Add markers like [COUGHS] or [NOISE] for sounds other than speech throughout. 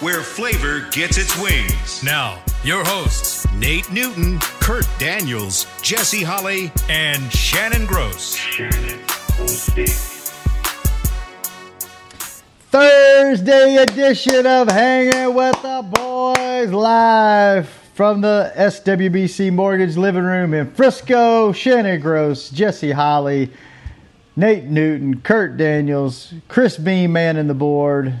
where flavor gets its wings. Now, your hosts, Nate Newton, Kurt Daniels, Jesse Holley, and Shannon Gross. Thursday edition of Hanging with the Boys live from the SWBC Mortgage Living Room in Frisco. Shannon Gross, Jesse Holley, Nate Newton, Kurt Daniels, Chris Bean manning the board.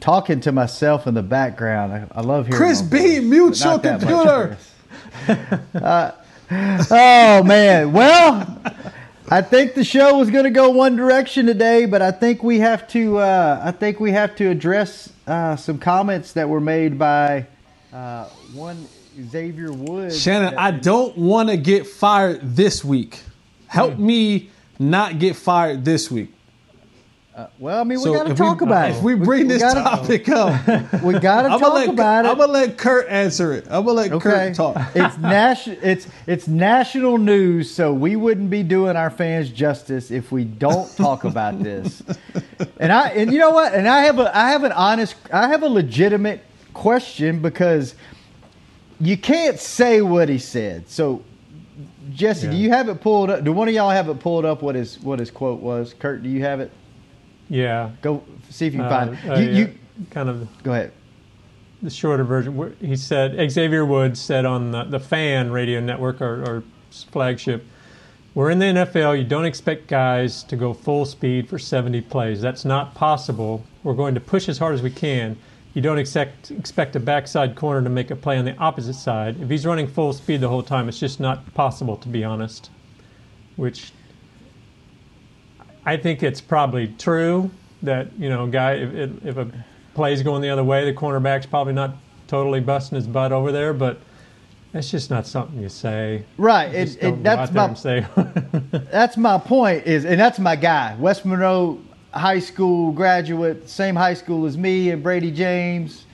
Talking to myself in the background. I, I love hearing Chris B, mute your not that much computer. Uh, oh man. Well, I think the show was going to go one direction today, but I think we have to. Uh, I think we have to address uh, some comments that were made by uh, one Xavier Woods. Shannon, I don't want to get fired this week. Help Hmm. me not get fired this week. Uh, well, I mean, we So got to talk we, about if it. we bring this gotta, topic up, [LAUGHS] we got to talk let about it. I'm gonna let Kurt answer it. I'm gonna let Okay, Kurt talk. [LAUGHS] it's national. It's it's national news, so we wouldn't be doing our fans justice if we don't talk about [LAUGHS] this. And I and you know what? And I have a I have an honest I have a legitimate question because you can't say what he said. So, Jesse, do you have it pulled up? Do one of y'all have it pulled up? What his what his quote was? Kurt, do you have it? Yeah. Go see if you can Uh, find uh, You, yeah, you kind of go ahead. the shorter version. He said Xavier Woods said on the, the Fan Radio Network or, or flagship, "We're in the NFL. You don't expect guys to go full speed for 70 plays. That's not possible. We're going to push as hard as we can. You don't expect expect a backside corner to make a play on the opposite side. If he's running full speed the whole time, it's just not possible, to be honest." Which I think it's probably true that you know, guy, if, if a play's going the other way, the cornerback's probably not totally busting his butt over there, but that's just not something you say. Right, You it- it- that's my- say. [LAUGHS] that's my point is and that's my guy west monroe high school graduate same high school as me and brady james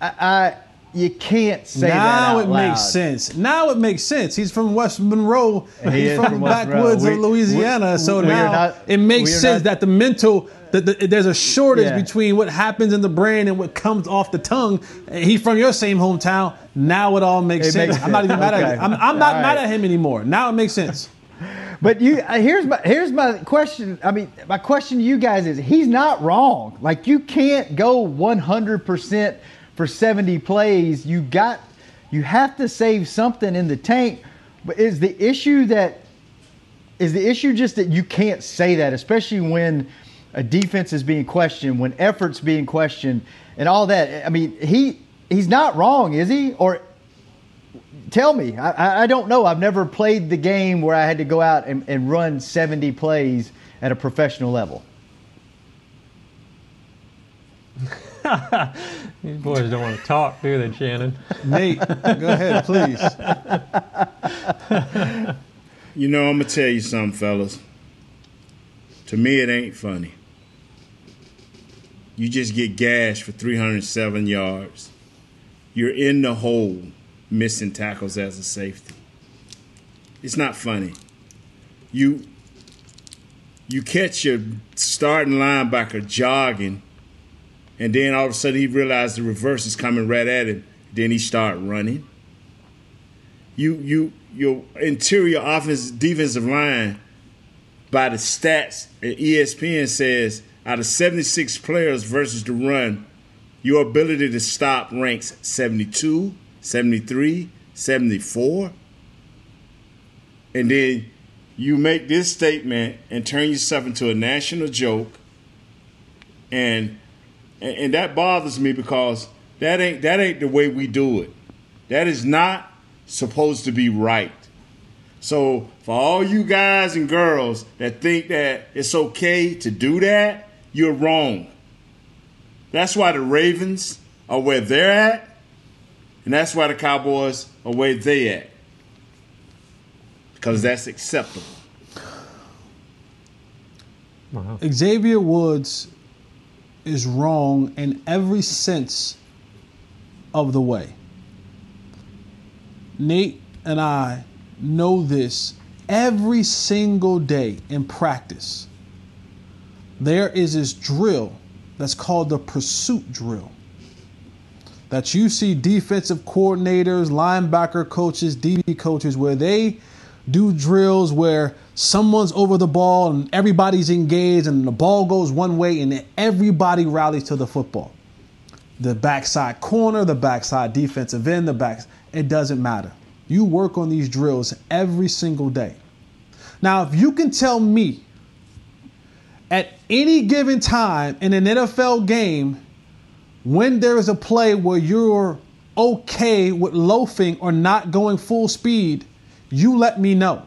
i, I you can't say that now it loud. makes sense. Now it makes sense. He's from West Monroe. He He's from, from the backwoods We- of Louisiana. we- so we now not- it makes sense not- that the mental that the, there's a shortage Yeah. between what happens in the brain and what comes off the tongue. He's from your same hometown. Now it all makes It sense. makes I'm not even sense. mad at him. I'm, I'm not All mad at him anymore. Now it makes sense. [LAUGHS] but you uh, here's my here's my question i mean my question to you guys is he's not wrong like you can't go 100% for 70 plays you got you have to save something in the tank but is the issue that is the issue just that you can't say that, especially when a defense is being questioned, when efforts being questioned, and all that? I mean, he he's not wrong, is he? Or tell me, I, I- don't know. I've never played the game where I had to go out and, and run 70 plays at a professional level. [LAUGHS] [LAUGHS] These boys don't want to talk, do they, Shannon? Nate, go ahead, please. You know, I'm gonna tell you something, fellas. To me, it ain't funny. You just get gashed for 307 yards. You're in the hole, missing tackles as a safety. It's not funny. You you catch your starting linebacker jogging, and then all of a sudden he realized the reverse is coming right at him. Then he started running you you your interior offense defensive line by the stats E ESPN says out of 76 players versus the run, your ability to stop ranks 72, 73, 74. And then you make this statement and turn yourself into a national joke. And and, and that bothers me because that ain't that ain't the way we do it. That is not supposed to be right. So for all you guys and girls that think that it's okay to do that, you're wrong. That's why the Ravens are where they're at, and that's why the Cowboys are where they at. because that's acceptable. Wow. Xavier Woods is wrong in every sense of the way. Nate and I know this every single day in practice. There is this drill that's called the pursuit drill. That you see defensive coordinators, linebacker coaches, DB coaches, where they do drills where someone's over the ball and everybody's engaged and the ball goes one way and everybody rallies to the football. The backside corner, the backside defensive end, the back, it doesn't matter. You work on these drills every single day. Now, if you can tell me at any given time in an NFL game when there is a play where you're okay with loafing or not going full speed, you let me know.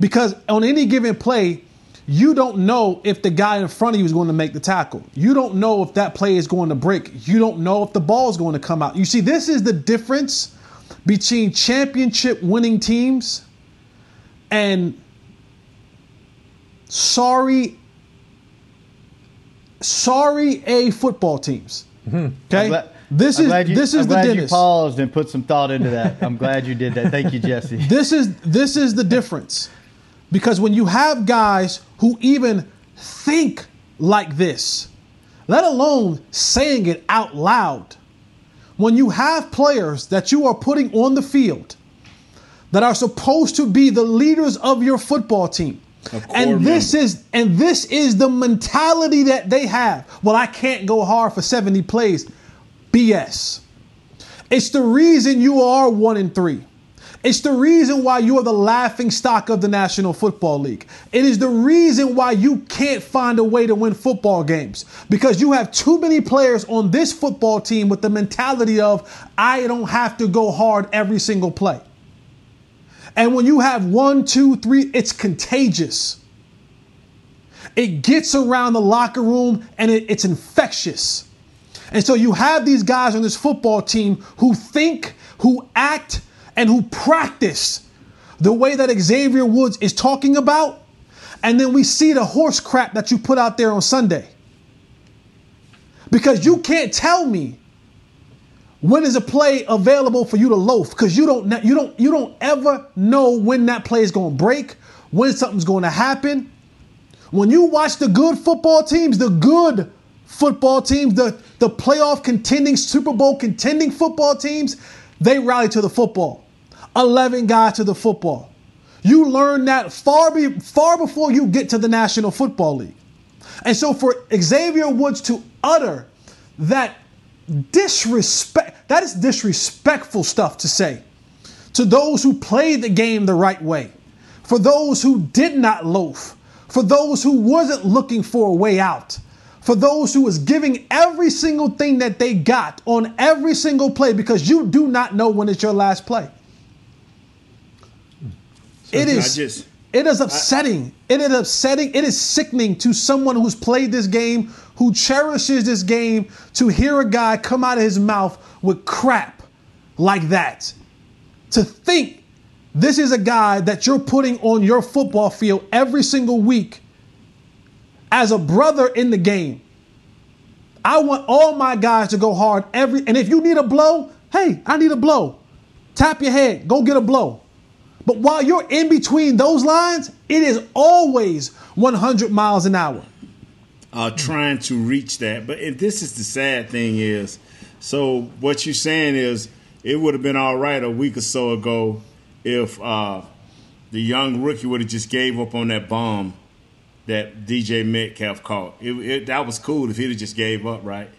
Because on any given play, you don't know if the guy in front of you is going to make the tackle. You don't know if that play is going to break. You don't know if the ball is going to come out. You see, this is the difference between championship winning teams and sorry sorry A football teams. Mm-hmm. Okay? I'm this I'm is glad you, this is I'm the glad you paused and put some thought into that. I'm glad you did that. Thank you, Jesse. [LAUGHS] This is this is the difference. Because when you have guys who even think like this, let alone saying it out loud, when you have players that you are putting on the field that are supposed to be the leaders of your football team. And this member. is and this is the mentality that they have. Well, I can't go hard for 70 plays. BS. It's the reason you are one in three. It's the reason why you are the laughing stock of the National Football League. It is the reason why you can't find a way to win football games because you have too many players on this football team with the mentality of, I don't have to go hard every single play. And when you have one, two, three, it's contagious. It gets around the locker room and it- it's infectious. And so you have these guys on this football team who think, who act, and who practice the way that Xavier Woods is talking about. And then we see the horse crap that you put out there on Sunday. Because you can't tell me when is a play available for you to loaf because you don't you don't you don't ever know when that play is going to break, when something's going to happen. When you watch the good football teams, the good football teams, the, the playoff contending, Super Bowl contending football teams, they rally to the football. 11 guys to the football. You learn that far, be, far before you get to the National Football League. And so for Xavier Woods to utter that disrespect, that is disrespectful stuff to say to those who played the game the right way, for those who did not loaf, for those who wasn't looking for a way out, for those who was giving every single thing that they got on every single play because you do not know when it's your last play. It I is just- it is upsetting. it is upsetting. It is sickening to someone who's played this game, who cherishes this game, to hear a guy come out of his mouth with crap like that. To think this is a guy that you're putting on your football field every single week as a brother in the game. I want all my guys to go hard every and if you need a blow, hey, I need a blow. Tap your head, go get a blow. But while you're in between those lines, it is always 100 miles an hour. uh, trying to reach that. But this is the sad thing is, so what you're saying is it would have been all right a week or so ago if uh, the young rookie would have just gave up on that bomb that DK Metcalf caught. It, it, that was cool if he'd have just gave up, right?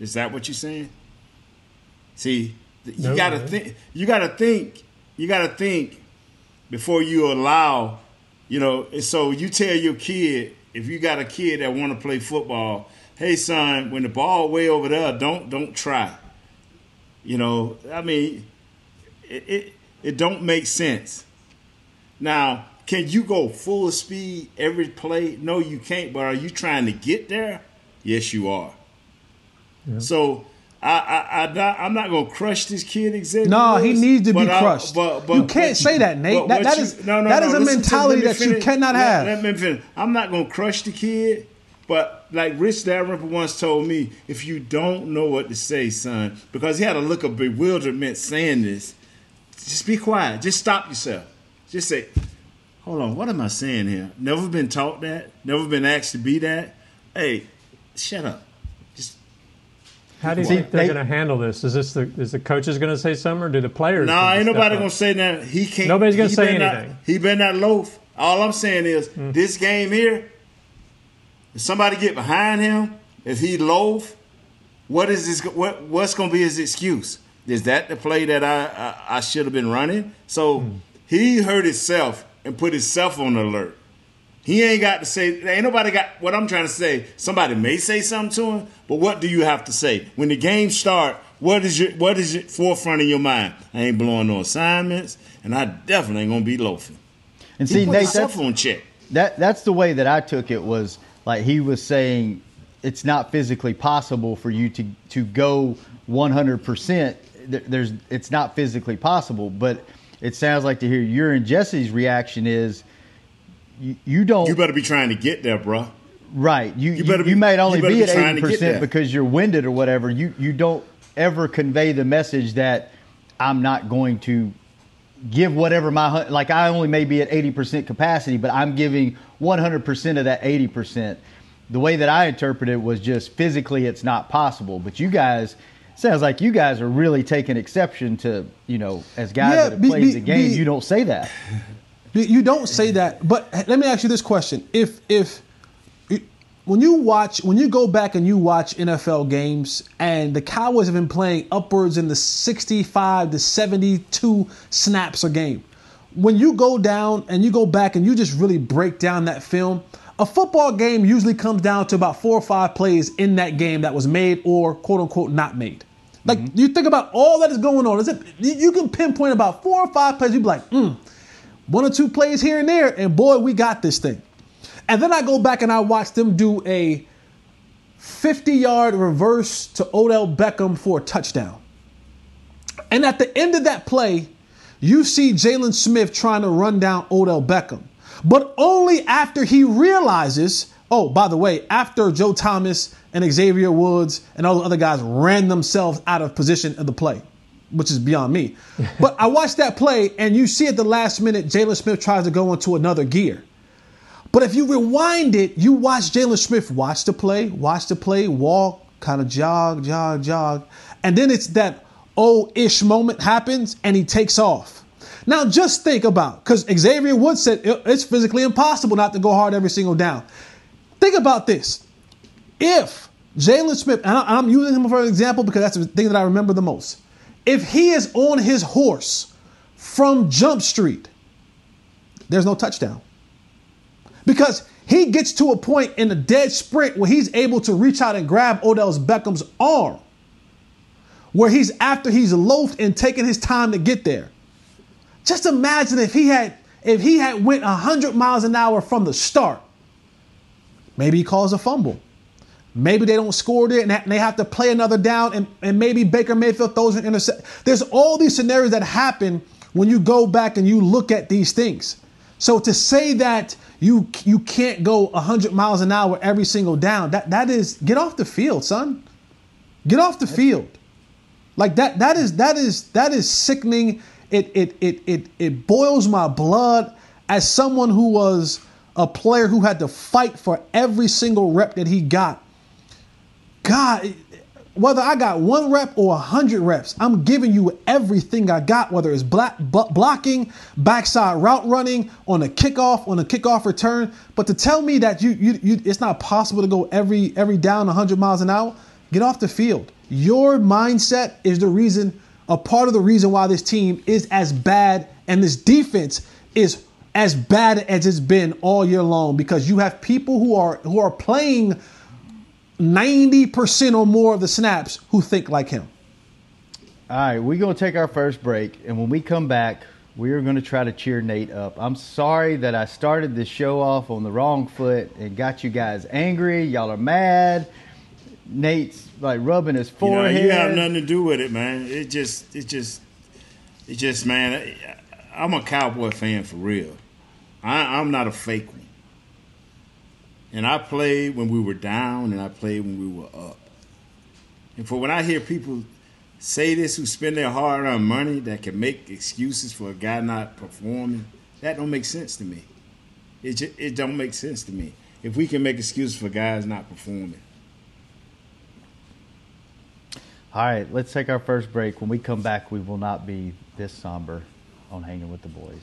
Is that what you're saying? See, you No, gotta man. think. You gotta think. You gotta think before you allow. You know, so you tell your kid if you got a kid that want to play football, hey son, when the ball way over there, don't don't try. You know, I mean, it it, it don't make sense. Now, can you go full speed every play? No, you can't. But are you trying to get there? Yes, you are. So I, I, I, not, I'm not gonna crush this kid. Exactly. No, he needs to be I- crushed. but- but- You can't but say that, Nate. That- that you- is- that is a listen mentality me that you cannot Let- have. Let, me finish. I'm not gonna crush the kid, but like Rich Dalrymple once told me, if you don't know what to say, son, because he had a look of bewilderment saying this, just be quiet. Just stop yourself. Just say, hold on, what am I saying here? Never been taught that. Never been asked to be that. Hey, shut up. Just How do you think they're they- going to handle this? Is this the is the coaches going to say something, or do the players? Nah, ain't nobody gonna say that. He can't. Nobody's gonna say better not- anything. he better not loaf. All I'm saying is Hmm. this game here. If somebody get behind him, if he loaf, what is this? What what's gonna be his excuse? Is that the play that I I, I should have been running? So Hmm. he hurt himself and put himself on alert. He ain't got to say. Ain't nobody got what I'm trying to say. Somebody may say something to him, but what do you have to say when the game start? What is your what is your forefront of your mind? I ain't blowing no assignments, and I definitely ain't gonna be loafing. And see, Nate, that's, on check. that that's the way that I took it was like he was saying it's not physically possible for you to to go 100%. There's it's not physically possible, but it sounds like to hear your and Jesse's reaction is you, you don't You better be trying to get there, bruh. Right. You you, better you be- might only you be, be at eighty percent because you're winded or whatever. You you don't ever convey the message that I'm not going to give whatever my like I only may be at eighty percent capacity, but I'm giving one hundred percent of that eighty percent. The way that I interpret it was just physically it's not possible. But you guys sounds like you guys are really taking exception to you know as guys Yeah, that have be- played be- the game. be- you don't say that. You- You don't say that, but let me ask you this question: If if when you watch when you go back and you watch NFL games and the Cowboys have been playing upwards in the 65 to 72 snaps a game, when you go down and you go back and you just really break down that film, a football game usually comes down to about four or five plays in that game that was made or quote unquote not made. Like you think about all that is going on, is it you you can pinpoint about four or five plays. You'd be like, mm, one or two plays here and there, and boy, we got this thing. And then I go back and I watch them do a 50 yard reverse to Odell Beckham for a touchdown. And at the end of that play, you see Jaylon Smith trying to run down Odell Beckham, but only after he realizes, oh, by the way, after Joe Thomas and Xavier Woods and all the other guys ran themselves out of position of the play, which is beyond me. [LAUGHS] but I watched that play, and you see at the last minute, Jaylon Smith tries to go into another gear. But if you rewind it, you watch Jaylon Smith watch the play, watch the play, walk, kind of jog, jog, jog. And then it's that oh ish moment happens and he takes off. Now just think about, because Xavier Woods said it's physically impossible not to go hard every single down. Think about this. If Jaylon Smith, and I'm using him for an example because that's the thing that I remember the most. If he is on his horse from Jump Street, there's no touchdown because he gets to a point in a dead sprint where he's able to reach out and grab Odell's Beckham's arm, where he's after he's loafed and taking his time to get there. Just imagine if he had if he had went 100 miles an hour from the start. Maybe he calls a fumble. Maybe they don't score there and they have to play another down, and, and maybe Baker Mayfield throws an intercept. There's all these scenarios that happen when you go back and you look at these things. So to say that you you can't go 100 miles an hour every single down, that that is get off the field, son. Get off the field. Like that that is that is that is sickening. It it it it it boils my blood as someone who was a player who had to fight for every single rep that he got. God, whether I got one rep or a hundred reps, I'm giving you everything I got, whether it's black, blocking, backside route running, on a kickoff, on a kickoff return. But to tell me that you, you, you it's not possible to go every every down 100 miles an hour, get off the field. Your mindset is the reason, a part of the reason why this team is as bad and this defense is as bad as it's been all year long because you have people who are who are playing 90% or more of the snaps who think like him. All right, we're going to take our first break, and when we come back, we are going to try to cheer Nate up. I'm sorry that I started this show off on the wrong foot and got you guys angry. Y'all are mad. Nate's like rubbing his You know, forehead. you have nothing to do with it, man. It just, it just, it just, man. I'm a cowboy fan for real. I, I'm not a fake one. And I played when we were down, and I played when we were up. And for when I hear people say this who spend their hard-earned money that can make excuses for a guy not performing, that don't make sense to me. It just, it don't make sense to me. If we can make excuses for guys not performing. All right, let's take our first break. When we come back, we will not be this somber on hanging with the boys.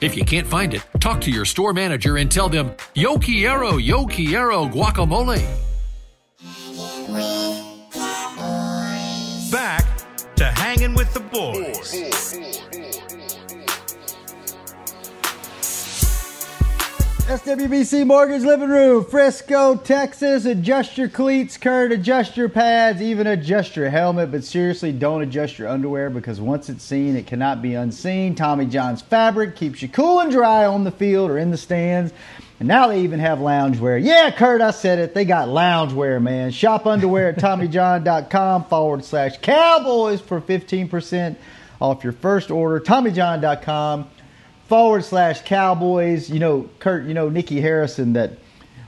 If you can't find it, talk to your store manager and tell them, Yo quiero, yo quiero guacamole. Back to hanging with the boys. SWBC Mortgage Living Room, Frisco, Texas. Adjust your cleats, Kurt. Adjust your pads, even adjust your helmet. But seriously, don't adjust your underwear because once it's seen, it cannot be unseen. Tommy John's fabric keeps you cool and dry on the field or in the stands. And now they even have loungewear. Yeah, Kurt, I said it. They got loungewear, man. Shop underwear at TommyJohn.com forward slash Cowboys for 15% off your first order. TommyJohn.com forward slash Cowboys. You know, Kurt, you know, Nikki Harrison that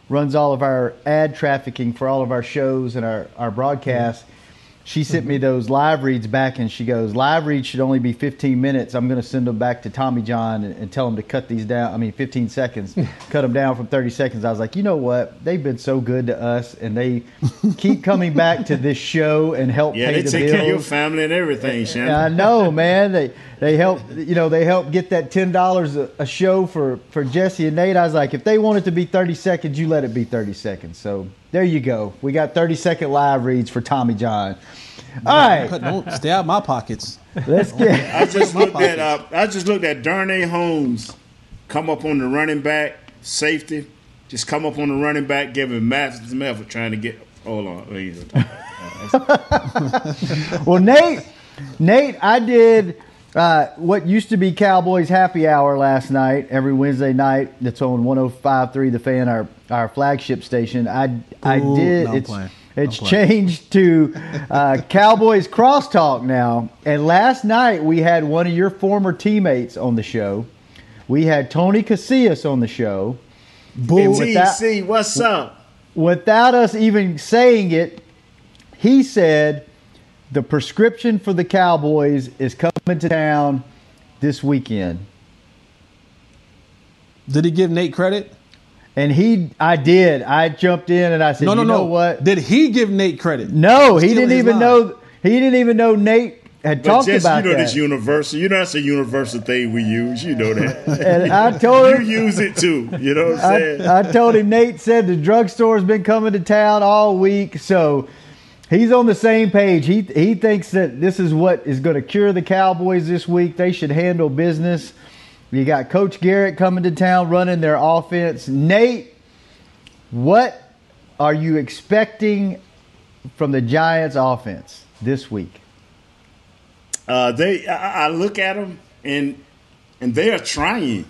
runs all of our ad trafficking for all of our shows and our, our broadcasts. She sent me those live reads back and she goes, Live reads should only be 15 minutes. I'm going to send them back to Tommy John and, and tell him to cut these down. I mean, 15 seconds, [LAUGHS] cut them down from 30 seconds. I was like, you know what? They've been so good to us and they keep coming back to this show and help Yeah, pay they the take bills. care of your family and everything, Shannon. I know, man. They they help you know they help get that ten dollars a a show for for Jesse and Nate. I was like, if they want it to be thirty seconds, you let it be thirty seconds. So there you go. We got thirty second live reads for Tommy John. All right, Don't stay out my pockets. let's get. I just looked at uh, I just looked at Darnay Holmes come up on the running back safety, just come up on the running back, giving massive effort trying to get. Hold on, [LAUGHS] well, Nate, Nate, I did uh, what used to be Cowboys Happy Hour last night, every Wednesday night. That's on 105.3 The Fan, our our flagship station. I I Ooh, did. no, it's playing. It's playing. changed to uh, Cowboys Crosstalk now. And last night we had one of your former teammates on the show. We had Tony Casillas on the show. And without- TC, what's up? without us even saying it, he said the prescription for the Cowboys is coming to town this weekend. Did he give Nate credit? And he, I did. I jumped in and I said, No, no, you no. know what? Did he give Nate credit? No, he Stealing didn't his even line. know. He didn't even know Nate had But talked just, about you know that. this universal. You know that's a universal thing we use. You know that. [LAUGHS] And I told him- you use it too. You know what I'm saying? I, I told him Nate said the drugstore's been coming to town all week, so he's on the same page. He he thinks that this is what is going to cure the Cowboys this week. They should handle business. You got Coach Garrett coming to town running their offense. Nate, what are you expecting from the Giants offense this week? Uh, they, I, I look at them and and they are trying,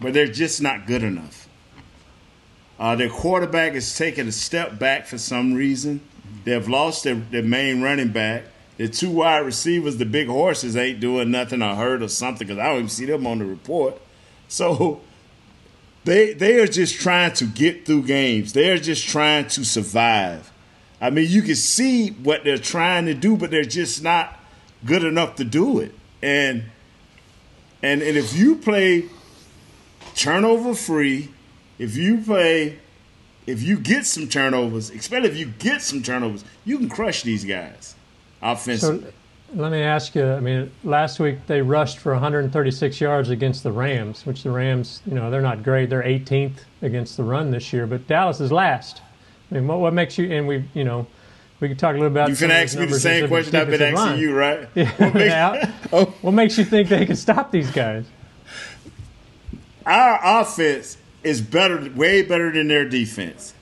but they're just not good enough. Uh, their quarterback is taking a step back for some reason. They've lost their, their main running back. The two wide receivers, the big horses, ain't doing nothing or hurt or something because I don't even see them on the report. So they they are just trying to get through games. They are just trying to survive. I mean, you can see what they're trying to do, but they're just not good enough to do it. And and and if you play turnover free, if you play if you get some turnovers, especially if you get some turnovers, you can crush these guys offensively. So let me ask you. I mean, last week they rushed for 136 yards against the Rams, which the Rams, you know, they're not great. They're 18th against the run this year, but Dallas is last. I mean, what, what makes you? And we, you know, we could talk a little about. You can ask me the same question I've been asking line. you, right? [LAUGHS] Yeah. What makes- Yeah. [LAUGHS] What makes you think they can stop these guys? Our offense is better, way better than their defense.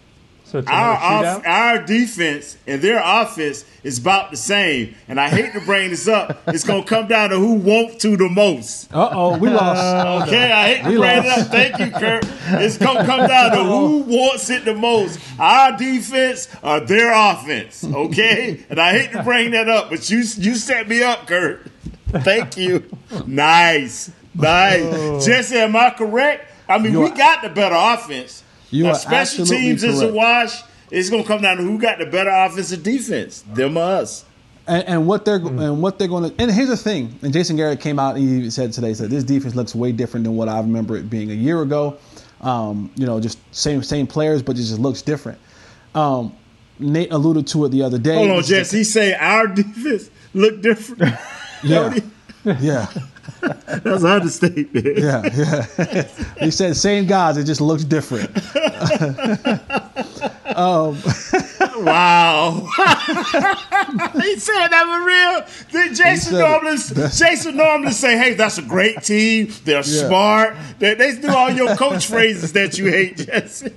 So it's Our, off, our defense and their offense is about the same. And I hate to bring this up. It's going to come down to who wants to the most. Uh oh, we lost. [LAUGHS] Okay, I hate to We bring it up. Thank you, Kurt. It's going to come down to who wants it the most. Our defense or their offense. Okay? And I hate to bring that up, but you you set me up, Kurt. Thank you. Nice. Nice. Oh. Jesse, am I correct? I mean, You we are- got the better offense. You now, special teams is a wash. It's going to come down to who got the better offensive defense, them or us. And, and what they're and what they're going to and here's the thing. And Jason Garrett came out and he said today said this defense looks way different than what I remember it being a year ago. Um, you know, just same same players, but it just looks different. Um, Nate alluded to it the other day. Hold on, Jesse. He say our [LAUGHS] defense look different. Yeah, yeah, [LAUGHS] [LAUGHS] That's an understatement. yeah, yeah. [LAUGHS] he said same guys. It just looks different. [LAUGHS] um, Wow. he said that was real. Then Jason normally Jason normally say, hey, that's a great team. They're Yeah. smart. They, they do all your coach phrases that you hate, Jesse.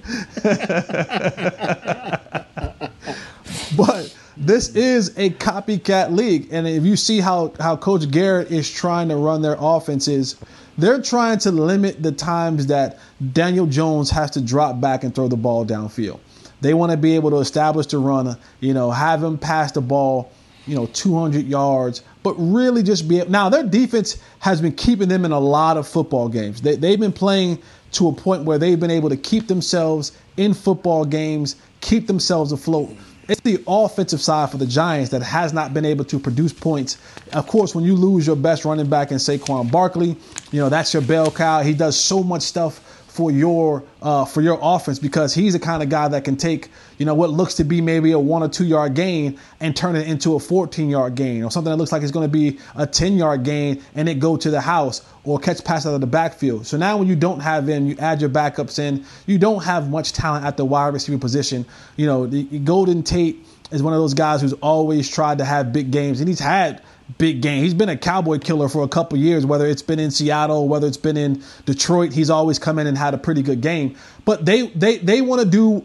but this is a copycat league, and if you see how how Coach Garrett is trying to run their offenses, they're trying to limit the times that Daniel Jones has to drop back and throw the ball downfield. They want to be able to establish the run, you know, have him pass the ball, you know, 200 yards, but really just be now. Their defense has been keeping them in a lot of football games. They, they've been playing to a point where they've been able to keep themselves in football games, keep themselves afloat. It's the offensive side for the Giants that has not been able to produce points. Of course, when you lose your best running back in Saquon Barkley, you know that's your bell cow. He does so much stuff for your uh, for your offense because he's the kind of guy that can take you know what looks to be maybe a one or two yard gain and turn it into a 14 yard gain or something that looks like it's going to be a 10 yard gain and it go to the house or catch pass out of the backfield. So now when you don't have in, you add your backups in. You don't have much talent at the wide receiver position. You know, the, Golden Tate is one of those guys who's always tried to have big games and he's had big game. He's been a cowboy killer for a couple years, whether it's been in Seattle, whether it's been in Detroit. He's always come in and had a pretty good game. But they they they want to do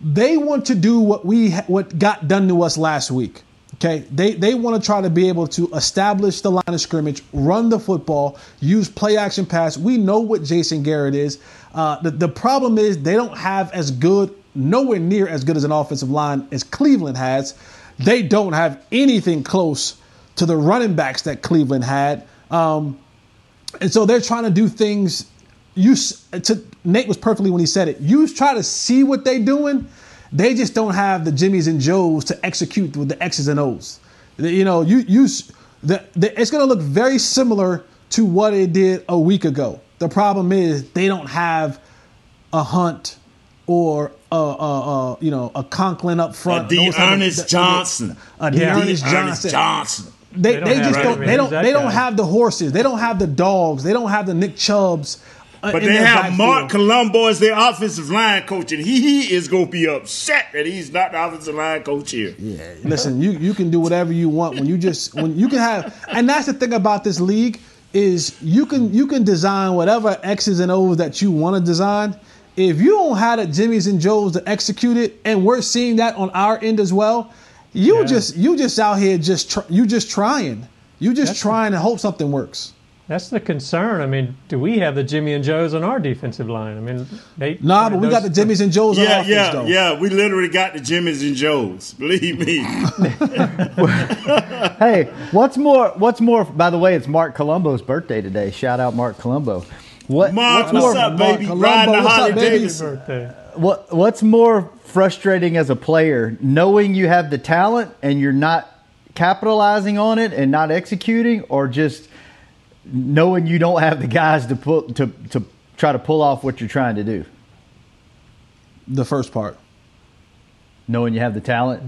they want to do what we what got done to us last week. Okay, they they want to try to be able to establish the line of scrimmage, run the football, use play action pass. We know what Jason Garrett is. Uh, the the problem is they don't have as good, nowhere near as good as an offensive line as Cleveland has. They don't have anything close to the running backs that Cleveland had. Um, and so they're trying to do things. You to Nate was perfectly when he said it. You try to see what they're doing. They just don't have the Jimmys and Joes to execute with the X's and O's. You know, you you the, the, it's going to look very similar to what it did a week ago. The problem is they don't have a Hunt or a, a, a you know a Conklin up front. A Those type of- Dearness Johnson. A Yeah. Dearness Dearness Johnson. Johnson. they, They they, don't have- just right, don't I they don't who's that they don't guy? have the horses. They don't have the dogs. They don't have the Nick Chubbs. uh, But they have backfield. Marc Colombo as their offensive line coach, and he, he is going to be upset that he's not the offensive line coach here. Yeah, listen, you you can do whatever you want when you just when you can have, and that's the thing about this league is you can you can design whatever X's and O's that you want to design. If you don't have the Jimmys and Joes to execute it, and we're seeing that on our end as well, you Yeah. just you just out here just tr- you just trying, you just That's- trying to hope something works. That's the concern. I mean, do we have the Jimmy and Joes on our defensive line? I mean, they. Nah, but we got the Jimmys and Joes on Yeah, offense yeah, though. yeah. We literally got the Jimmys and Joes. Believe me. [LAUGHS] [LAUGHS] hey, what's more? What's more? By the way, it's Marc Colombo's birthday today. Shout out Marc Colombo. What, Marc, what's what's more? up, baby? Colombo, Riding the what's up, Harley baby? Davidson. birthday. What What's more frustrating as a player, knowing you have the talent and you're not capitalizing on it and not executing, or just knowing you don't have the guys to pull to to try to pull off what you're trying to do? The first part. Knowing you have the talent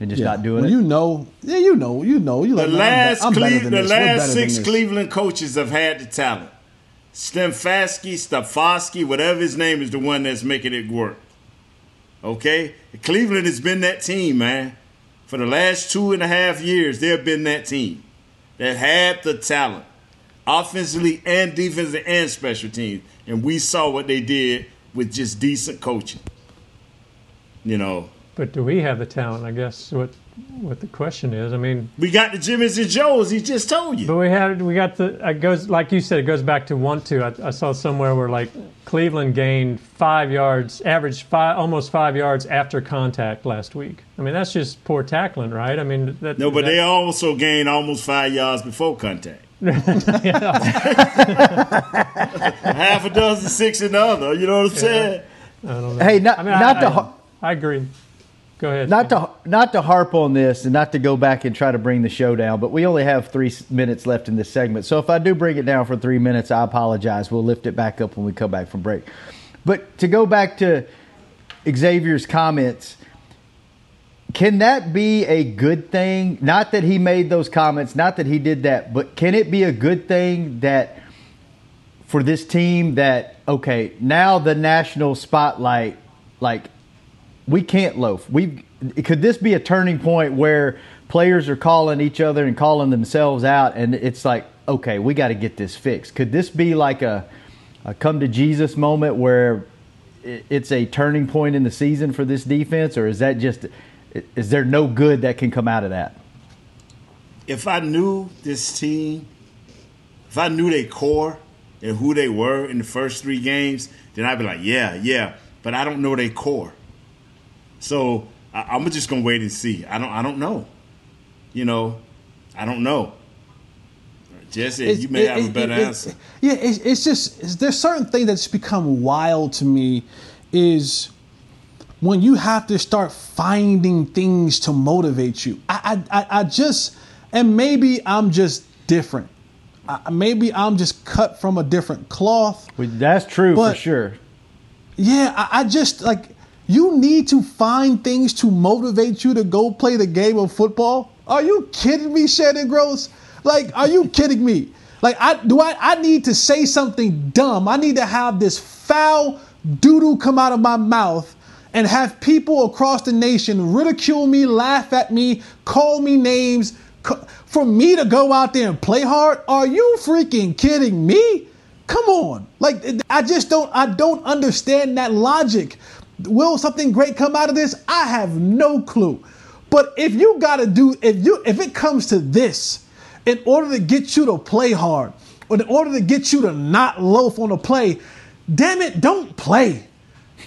and just not doing When it. You know, yeah, you know, you know. You The like, last, I'm, be- I'm Cle- the this. Last six. Cleveland coaches have had the talent. Stemfasky, Stafosky, whatever his name is, the one that's making it work. Okay, Cleveland has been that team, man. For the last two and a half years, they've been that team that had the talent, offensively and defensively and special teams, and we saw what they did with just decent coaching. You know, But do we have the talent? I guess what what the question is. I mean, we got the Jimmys and Joes. He just told you. but we had we got the it goes like you said. It goes back to one two. I, I saw somewhere where like Cleveland gained five yards, average five almost five yards after contact last week. I mean, that's just poor tackling, right? I mean, that, No, but that, they also gained almost five yards before contact. [LAUGHS] [LAUGHS] Half a dozen, six in the other. You know what I'm saying? I don't know. Hey, not I mean, not I, to I, I agree. Go ahead. not to not to harp on this and not to go back and try to bring the show down, but we only have three minutes left in this segment. So if I do bring it down for three minutes, I apologize. We'll lift it back up when we come back from break. But to go back to Xavier's comments, can that be a good thing? Not that he made those comments, not that he did that, but can it be a good thing that for this team that okay, now the national spotlight like we can't loaf. We could this be a turning point where players are calling each other and calling themselves out, and it's like, okay, we got to get this fixed. Could this be like a, a come to Jesus moment where it's a turning point in the season for this defense, or is that just is there no good that can come out of that? If I knew this team, if I knew their core and who they were in the first three games, then I'd be like, yeah, yeah. But I don't know their core, so I, I'm just gonna wait and see. I don't, I don't know. You know, I don't know. Jesse, It's- you may it- have a better it- answer. Yeah, it's, it's just it's, there's certain things that's become wild to me is when you have to start finding things to motivate you. I I, I, I just and maybe I'm just different. I, maybe I'm just cut from a different cloth. Well, That's true But- for sure. Yeah, I, I just like you need to find things to motivate you to go play the game of football. Are you kidding me, Shannon Gross? Like, are you kidding me? Like, I do I I need to say something dumb. I need to have this foul doodle come out of my mouth and have people across the nation ridicule me, laugh at me, call me names for me to go out there and play hard. Are you freaking kidding me? Come on. Like I just don't I don't understand that logic. Will something great come out of this? I have no clue. But if you got to do if you if it comes to this in order to get you to play hard or in order to get you to not loaf on a play, damn it, don't play.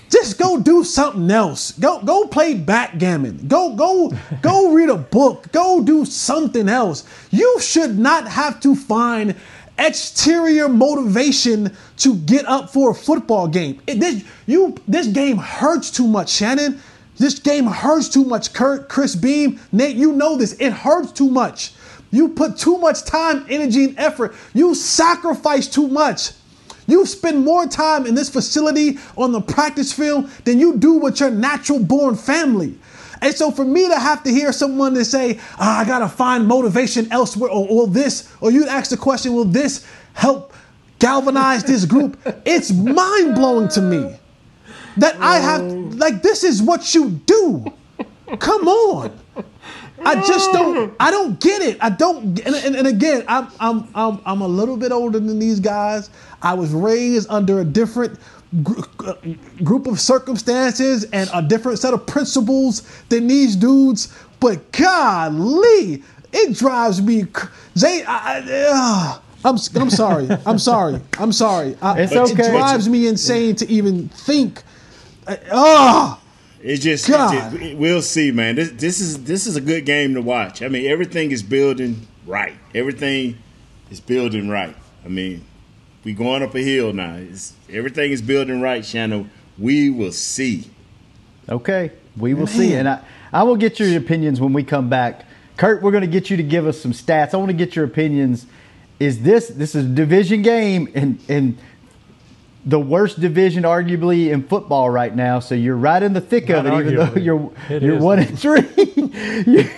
Just go do something else. Go go play backgammon. Go go go read a book. Go do something else. You should not have to find exterior motivation to get up for a football game. It, this you this game hurts too much, Shannon. This game hurts too much, Kurt, Chris Beam, Nate. You know this. It hurts too much. You put too much time, energy, and effort. You sacrifice too much. You spend more time in this facility on the practice field than you do with your natural born family. And so for me to have to hear someone to say, ah, I gotta find motivation elsewhere, or, or this, or you'd ask the question, will this help galvanize this group? [LAUGHS] it's mind blowing to me that I have like this is what you do. Come on. I just don't. I don't get it. I don't. And, and, and again, I'm, I'm I'm I'm a little bit older than these guys. I was raised under a different gr- uh, group of circumstances and a different set of principles than these dudes. But golly, it drives me. cr- Zay, I, I, uh, I'm I'm sorry. I'm sorry. I'm sorry. I, It's it drives me insane to even think. Ah. It just, God. it just- we'll see, man. This this is this is a good game to watch. I mean, everything is building right. Everything is building right. I mean, we going up a hill now. It's, everything is building right, Shannon. We will see. Okay, we will see. And I, I will get your opinions when we come back. Kurt, we're going to get you to give us some stats. I want to get your opinions. Is this this is a division game and and the worst division arguably in football right now? So you're right in the thick of it, Not even though you're It you're is. one and three.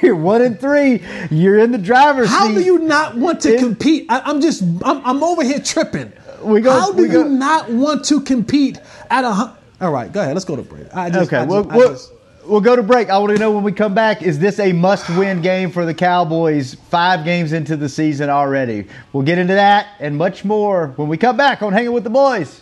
you're one and [LAUGHS] three. You're in the driver's How seat. do you not want to It- compete? I, I'm just, I'm, I'm over here tripping. We go- How do you not want to compete at a? All right, go ahead. Let's go to break. I just, Okay, I just, we'll, we'll, just- we'll go to break. I want to know when we come back is this a must win game for the Cowboys five games into the season already? We'll get into that and much more when we come back on Hanging with the Boys.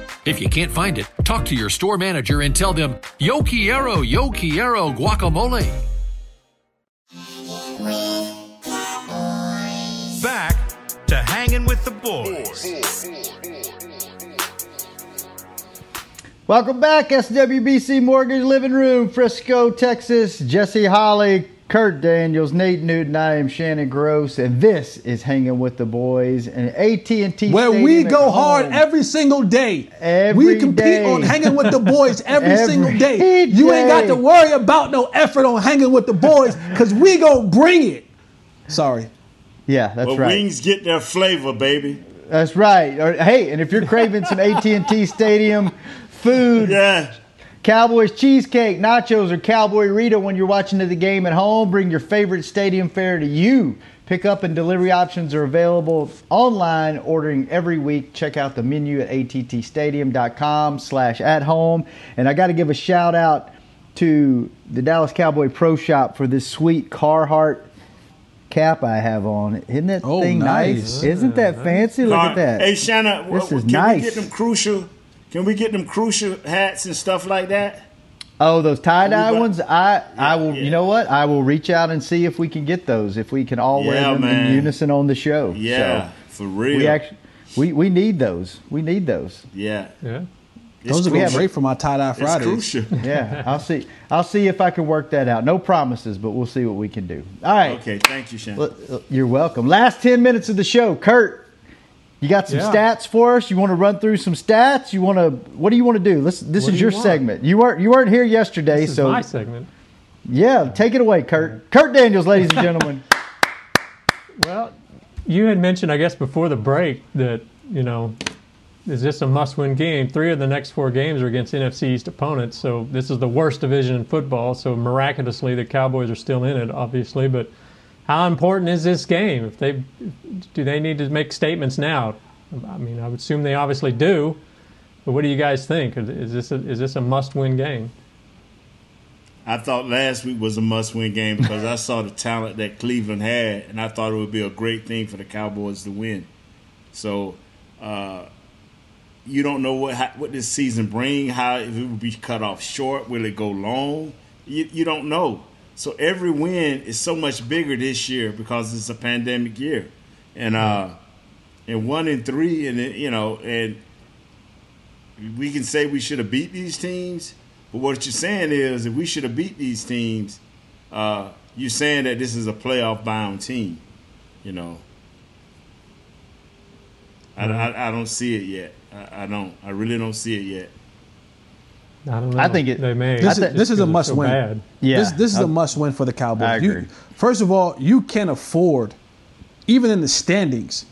If you can't find it, talk to your store manager and tell them, Yo Quiero, Yo Quiero guacamole. Back to hanging with the boys. Welcome back, SWBC Mortgage Living Room, Frisco, Texas. Jesse Holley, Kurt Daniels, Nate Newton. I am Shannon Gross, and this is Hanging with the Boys and AT&T. Where Stadium we go hard every single day. Every we compete day. on hanging with the [LAUGHS] boys every, Every single day. You ain't got to worry about no effort on hanging with the boys because we gonna bring it. Sorry. Yeah, that's But right. wings get their flavor, baby. That's right. Hey, and if you're craving some AT&T Stadium food, Yeah. Cowboys cheesecake, nachos, or Cowboy Rita when you're watching the game at home, bring your favorite stadium fare to you. Pickup and delivery options are available online, ordering every week. Check out the menu at attstadium.com slash at home. And I got to give a shout out to the Dallas Cowboy Pro Shop for this sweet Carhartt cap I have on. Isn't that Oh, thing nice? nice. Isn't that fancy? Look at that. Hey, Shanna, This w- is can nice. we get them crucial? Can we get them crucial hats and stuff like that? Oh, those tie dye ones. I I will. You know what? I will reach out and see if we can get those. If we can all wear them man. in unison on the show. Yeah, So for real. we actually we we need those. We need those. yeah. Yeah. Those are we going have- great for my tie dye It's Fridays. [LAUGHS] Yeah, I'll see. I'll see if I can work that out. No promises, but we'll see what we can do. All right. Okay, thank you, Shannon. Uh, You're welcome. Last 10 minutes of the show. Kurt, you got some Yeah. stats for us? You want to run through some stats? You want to what do you want to do? Let's this What is do you your segment. You weren't you weren't here yesterday, This is so my segment. yeah, take it away, Kurt. Kurt Daniels, ladies and [LAUGHS] gentlemen. Well, you had mentioned, I guess, before the break that you know, is this a must-win game? Three of the next four games are against NFC East opponents, so this is the worst division in football. So miraculously, the Cowboys are still in it, obviously. But how important is this game? If they do, they need to make statements now. I mean, I would assume they obviously do. But what do you guys think? Is this a, is this a must-win game? I thought last week was a must-win game because I saw the talent that Cleveland had, and I thought it would be a great thing for the Cowboys to win. So, uh, you don't know what how, what this season bring. How if it will be cut off short, will it go long? You, you don't know. So every win is so much bigger this year because it's a pandemic year, and uh, and one in three, and you know, and we can say we should have beat these teams, but what you're saying is if we should have beat these teams, uh, you're saying that this is a playoff bound team. You know, I, I, I don't see it yet. I, I don't. I really don't see it yet. I don't know. I think it- they may. This, I is, this is a must so win. bad. Yeah, this, this is I- a must win for the Cowboys. I You- first of all, you can afford, even in the standings,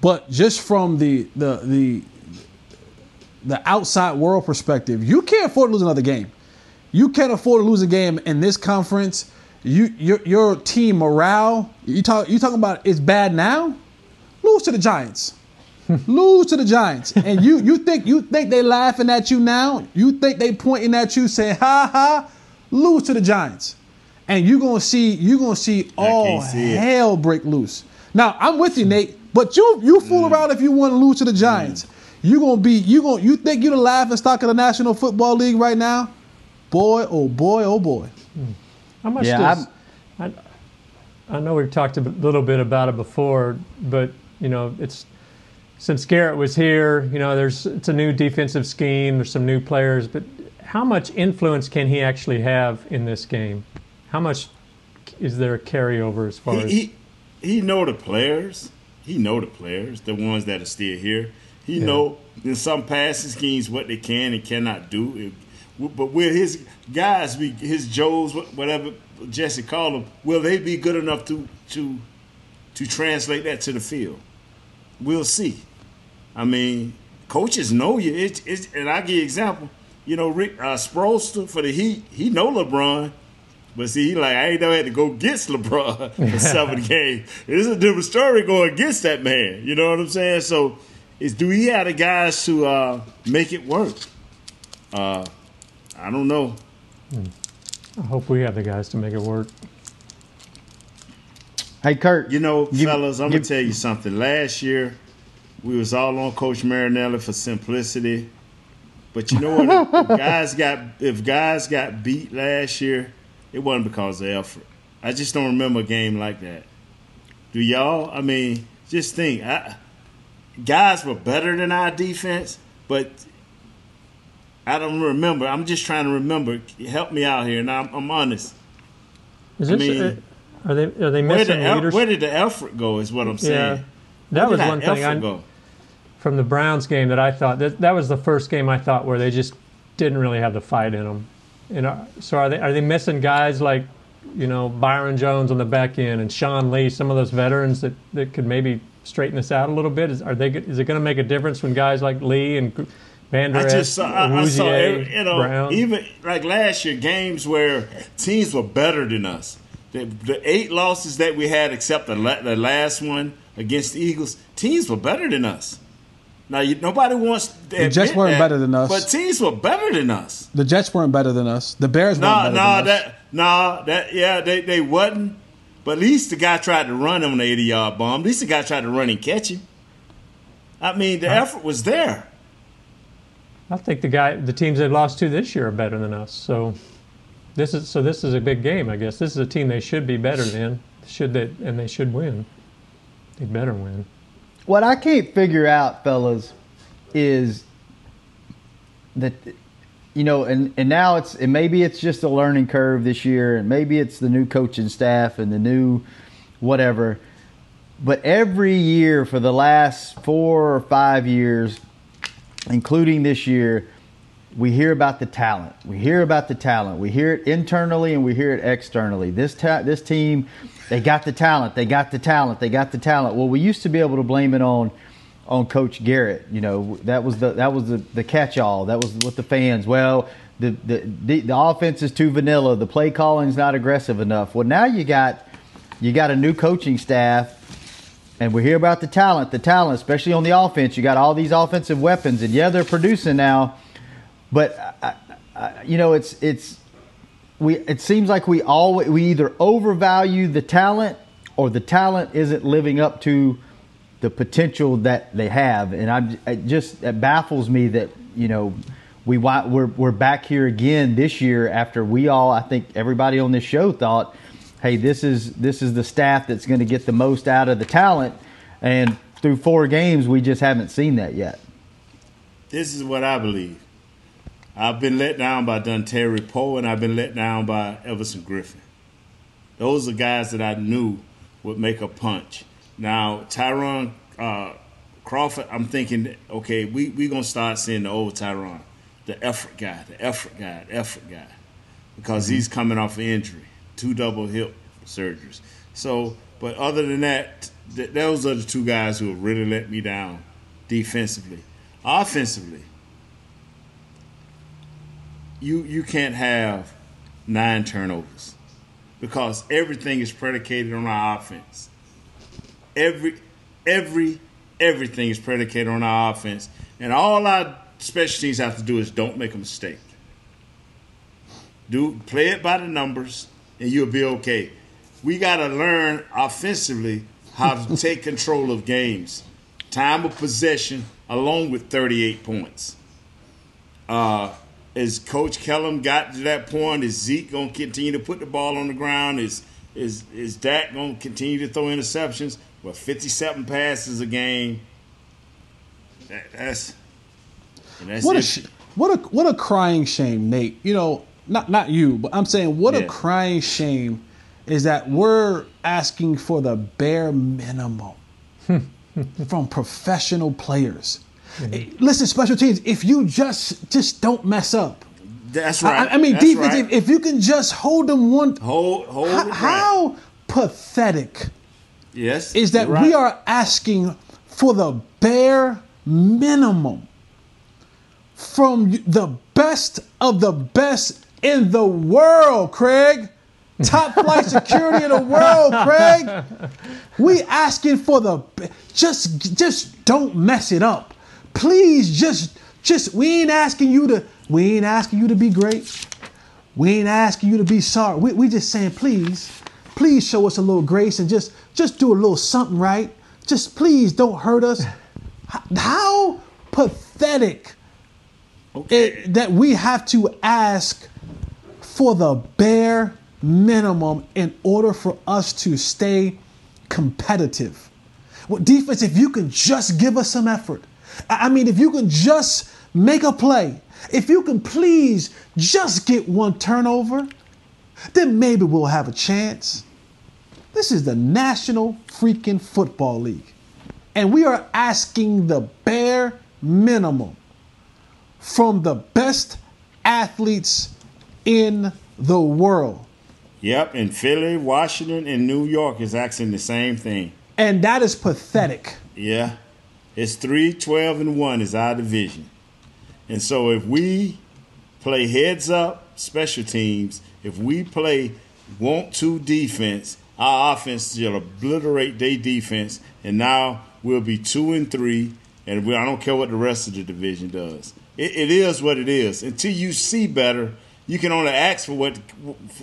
but just from the the the the outside world perspective, you can't afford to lose another game. You can't afford to lose a game in this conference. You your your team morale. You talk you talking about it's bad now. Lose to the Giants. Lose to the Giants, and you you think you think they laughing at you now? You think they pointing at you saying ha ha? Lose to the Giants, and you're gonna see you gonna see all can't see it. hell break loose. Now I'm with you, Nate, but you you fool mm. around if you want to lose to the Giants. Mm. You gonna be you gonna you think you the laughing stock of the National Football League right now? Boy, oh boy, oh boy. Mm. How much Yeah, does I, I know we've talked a little bit about it before, but you know it's since Garrett was here. You know, there's it's a new defensive scheme. There's some new players, but how much influence can he actually have in this game? How much is there a carryover as far He, as he he know the players. He know the players, the ones that are still here. He know in some passing schemes what they can and cannot do. If- but will his guys be his Joes, whatever Jesse called them? Will they be good enough to to to translate that to the field? We'll see. I mean, coaches know you. It's, it's and I give you example. You know, Rick uh, Spoelstra for the Heat, he know LeBron, but see, he like I ain't never had to go against [LAUGHS] LeBron for seven games. It's a different story going against that man. You know what I'm saying? So, is do he have the guys to uh, make it work? Uh, I don't know. I hope we have the guys to make it work. Hey, Kurt. You know, Give- fellas, I'm give- gonna tell you something. Last year, we was all on Coach Marinelli for simplicity. But you know what? if guys got if guys got beat last year, it wasn't because of effort. I just don't remember a game like that. Do y'all? I mean, just think. I, guys were better than our defense, but I don't remember. I'm just trying to remember. Help me out here, and I'm, I'm honest. Is I this, mean, uh, are they are they Where missing did, el- leadership? where did the effort go? Is what I'm saying. Yeah, that Where was did one thing I go? From the Browns game that I thought that that was the first game I thought where they just didn't really have the fight in them. You uh, know, so are they are they missing guys like you know Byron Jones on the back end and Sean Lee, some of those veterans that, that could maybe straighten this out a little bit? Is are they is it going to make a difference when guys like Lee and Vander I just saw, I, I saw every, you know, Brown? even like last year, games where teams were better than us. The, the eight losses that we had, except the, la- the last one against the Eagles, teams were better than us. Now, you, nobody wants to The Jets weren't that, better than us. but teams were better than us. The Jets weren't better than us. The Bears weren't Nah, better nah, than us. that, nah, that, yeah, they, they wasn't. But at least the guy tried to run him on the 80 yard bomb. At least the guy tried to run and catch him. I mean, the effort was there. I think the guy, the teams they've lost to this year are better than us. So this is so this is a big game, I guess. This is a team they should be better than. Should they and they should win. They better win. What I can't figure out, fellas, is that you know, and, and now it's and maybe it's just a learning curve this year, and maybe it's the new coaching staff and the new whatever. But every year for the last four or five years, including this year, we hear about the talent. We hear about the talent. We hear it internally and we hear it externally. This ta- this team, they got the talent. They got the talent. They got the talent. Well, we used to be able to blame it on on Coach Garrett. You know, that was the that was the, the catch all. That was what the fans. Well, the, the the the offense is too vanilla. The play calling is not aggressive enough. Well, now you got you got a new coaching staff. And we hear about the talent, the talent, especially on the offense. You got all these offensive weapons, and yeah, they're producing now. But I, I, you know, it's it's we. It seems like we all we either overvalue the talent or the talent isn't living up to the potential that they have, and I'm it just it baffles me that you know we we're we're back here again this year after we all I think everybody on this show thought, hey, this is this is the staff that's going to get the most out of the talent, and through four games we just haven't seen that yet. This is what I believe. I've been let down by Dontari Poe, and I've been let down by Everson Griffen. Those are guys that I knew would make a punch. Now, Tyrone uh, Crawford, I'm thinking, okay, we we gonna start seeing the old Tyrone, the effort guy, the effort guy, the effort guy, because mm-hmm. he's coming off an injury, two double hip surgeries. So, but other than that, th- those are the two guys who have really let me down defensively. Offensively, you you can't have nine turnovers because everything is predicated on our offense every every everything is predicated on our offense, and all our special teams have to do is don't make a mistake. Do play it by the numbers, and you'll be okay. We got to learn offensively how to [LAUGHS] take control of games, time of possession, along with 38 points. Uh, is Coach Kellen got to that point? Is Zeke going to continue to put the ball on the ground? Is is is Dak going to continue to throw interceptions? Well, 57 passes a game. That, that's, that's what a sh- what a what a crying shame, Nate. You know, not not you, but I'm saying what yeah. a crying shame is that we're asking for the bare minimum [LAUGHS] from professional players. Mm-hmm. Listen, special teams, if you just just don't mess up. That's right. I, I mean, That's defense. Right. If, if, you can just hold them one, hold, hold. How, right. how pathetic Yes. Is that right. we are asking for the bare minimum from the best of the best in the world, Craig. Top flight security in the world, Craig. [LAUGHS] We asking for the just just don't mess it up. Please just just we ain't asking you to we ain't asking you to be great. We ain't asking you to be sorry. We we just saying please please show us a little grace and just just do a little something right. Just please don't hurt us. How pathetic okay. it, that we have to ask for the bare minimum in order for us to stay competitive. Well, defense, if you can just give us some effort, I mean, if you can just make a play, if you can please just get one turnover, then maybe we'll have a chance. This is the National Freaking Football League. And we are asking the bare minimum from the best athletes in the world. Yep, and Philly, Washington, and New York is asking the same thing. And that is pathetic. Yeah. It's 3 12 and 1 is our division. And so if we play heads up special teams, if we play want to defense, our offense will obliterate their defense, and now we'll be two and three. And we, I don't care what the rest of the division does. It, it is what it is. Until you see better, you can only ask for what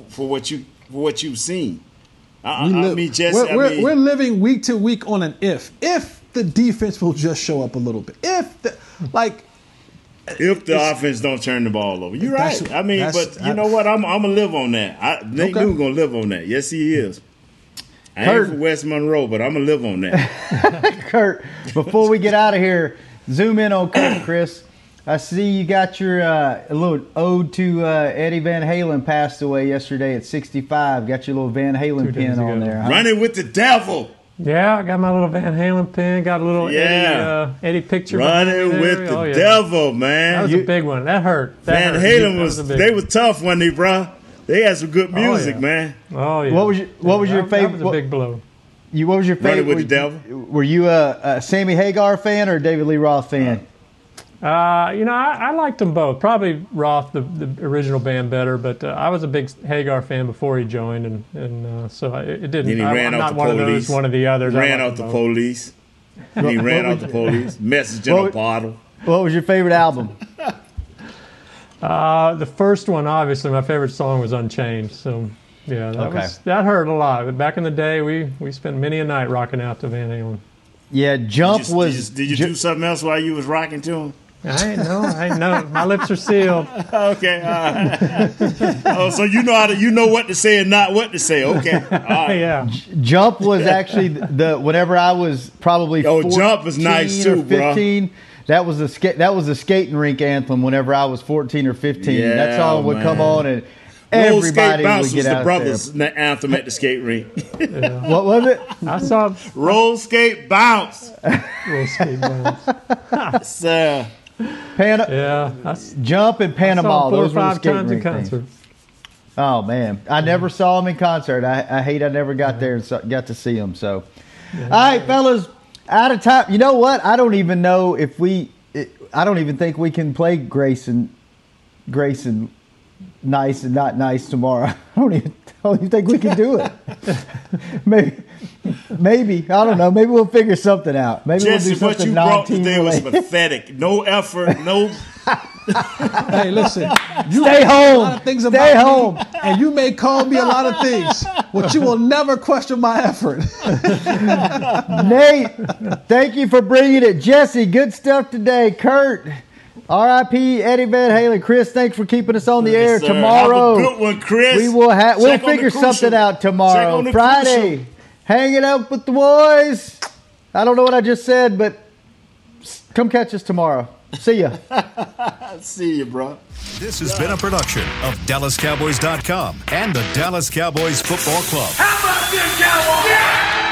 for what you for what you've seen. I, I mean, Jesse, we're, we're, I mean, we're living week to week on an if. If the defense will just show up a little bit. If the, like if the offense don't turn the ball over. You're right. I mean, but you know what? I'm I'm gonna live on that. I, Nate Okay. Newton gonna live on that. Yes, he is. I ain't Kurt. from West Monroe, but I'm gonna live on that. [LAUGHS] Kurt, before we get out of here, zoom in on Kurt, [COUGHS] Chris. I see you got your uh, a little ode to uh, Eddie Van Halen passed away yesterday at 65. Got your little Van Halen Two days pin on ago. there. huh? Running with the devil. Yeah, I got my little Van Halen pin. Got a little Yeah. Eddie, uh, Eddie picture. behind Running me with the Oh, yeah. devil, man. That man. was a big one. That hurt. That Van hurt. Halen That was a big they were tough, wasn't they, bro? They had some good Oh, music, yeah. man. Oh yeah. What was your What was your That- favorite? That was a big blow. You what was your Running favorite? with the were, devil? Were you a, a Sammy Hagar fan or a David Lee Roth fan? Uh, you know, I, I liked them both. Probably Roth, the, the original band, better, but uh, I was a big Hagar fan before he joined, and and uh, so I, it didn't. Then he I, ran I'm out not the one police. of those, one of the others. I Ran out the both. police. He ran out the police. [LAUGHS] Message in a bottle. What was your favorite album? [LAUGHS] Uh, the first one, obviously, my favorite song was Unchained. So yeah, that Okay. was that hurt a lot. But back in the day, we we spent many a night rocking out to Van Halen. Yeah, Jump Did you, was. did you, did you Ju- do something else while you was rocking to him? I ain't know. I know. My lips are sealed. [LAUGHS] Okay. all right. oh, so you know how to you know what to say and not what to say. Okay. All [LAUGHS] right. yeah. Jump was actually the whenever I was probably Oh, 14 Jump was nice or too, bro. 15. That was the ska- that was the skating rink anthem. Whenever I was fourteen or fifteen, that Yeah, song would come on and everybody Roll skate everybody bounce would was get the brothers' na- anthem at the skate rink. there. What was it? I saw Roll skate bounce. Roll Skate Bounce. [LAUGHS] So, Pan- Yeah, I, Jump and I Panama. saw him four or Those were the times in rink things. Oh man, I never saw him in concert. I, I hate I never got there and saw, got to see him. So, all right, fellas, out of time. You know what? I don't even know if we. It, I don't even think we can play Grayson, Grayson, nice and not nice tomorrow. [LAUGHS] I don't even. I don't even think we can do it. [LAUGHS] maybe, [LAUGHS] maybe I don't know. Maybe we'll figure something out. Maybe Jesse, we'll do what something you brought non-team today was pathetic. No effort. No. [LAUGHS] Hey, listen. You Stay home. A lot of things Stay about home. Me, and you may call me a lot of things, but you will never question my effort. [LAUGHS] Nate, thank you for bringing it. Jesse, good stuff today. Kurt, R.I.P. Eddie Van Halen. Chris, thanks for keeping us on the air. Sir. Tomorrow, Have a good one, Chris. we will have. We'll Check on the figure something out tomorrow. Friday, crucial. Hanging out with the boys. I don't know what I just said, but come catch us tomorrow. See ya. [LAUGHS] See you, bro. This has been a production of DallasCowboys.com and the Dallas Cowboys Football Club. How about this, Cowboys?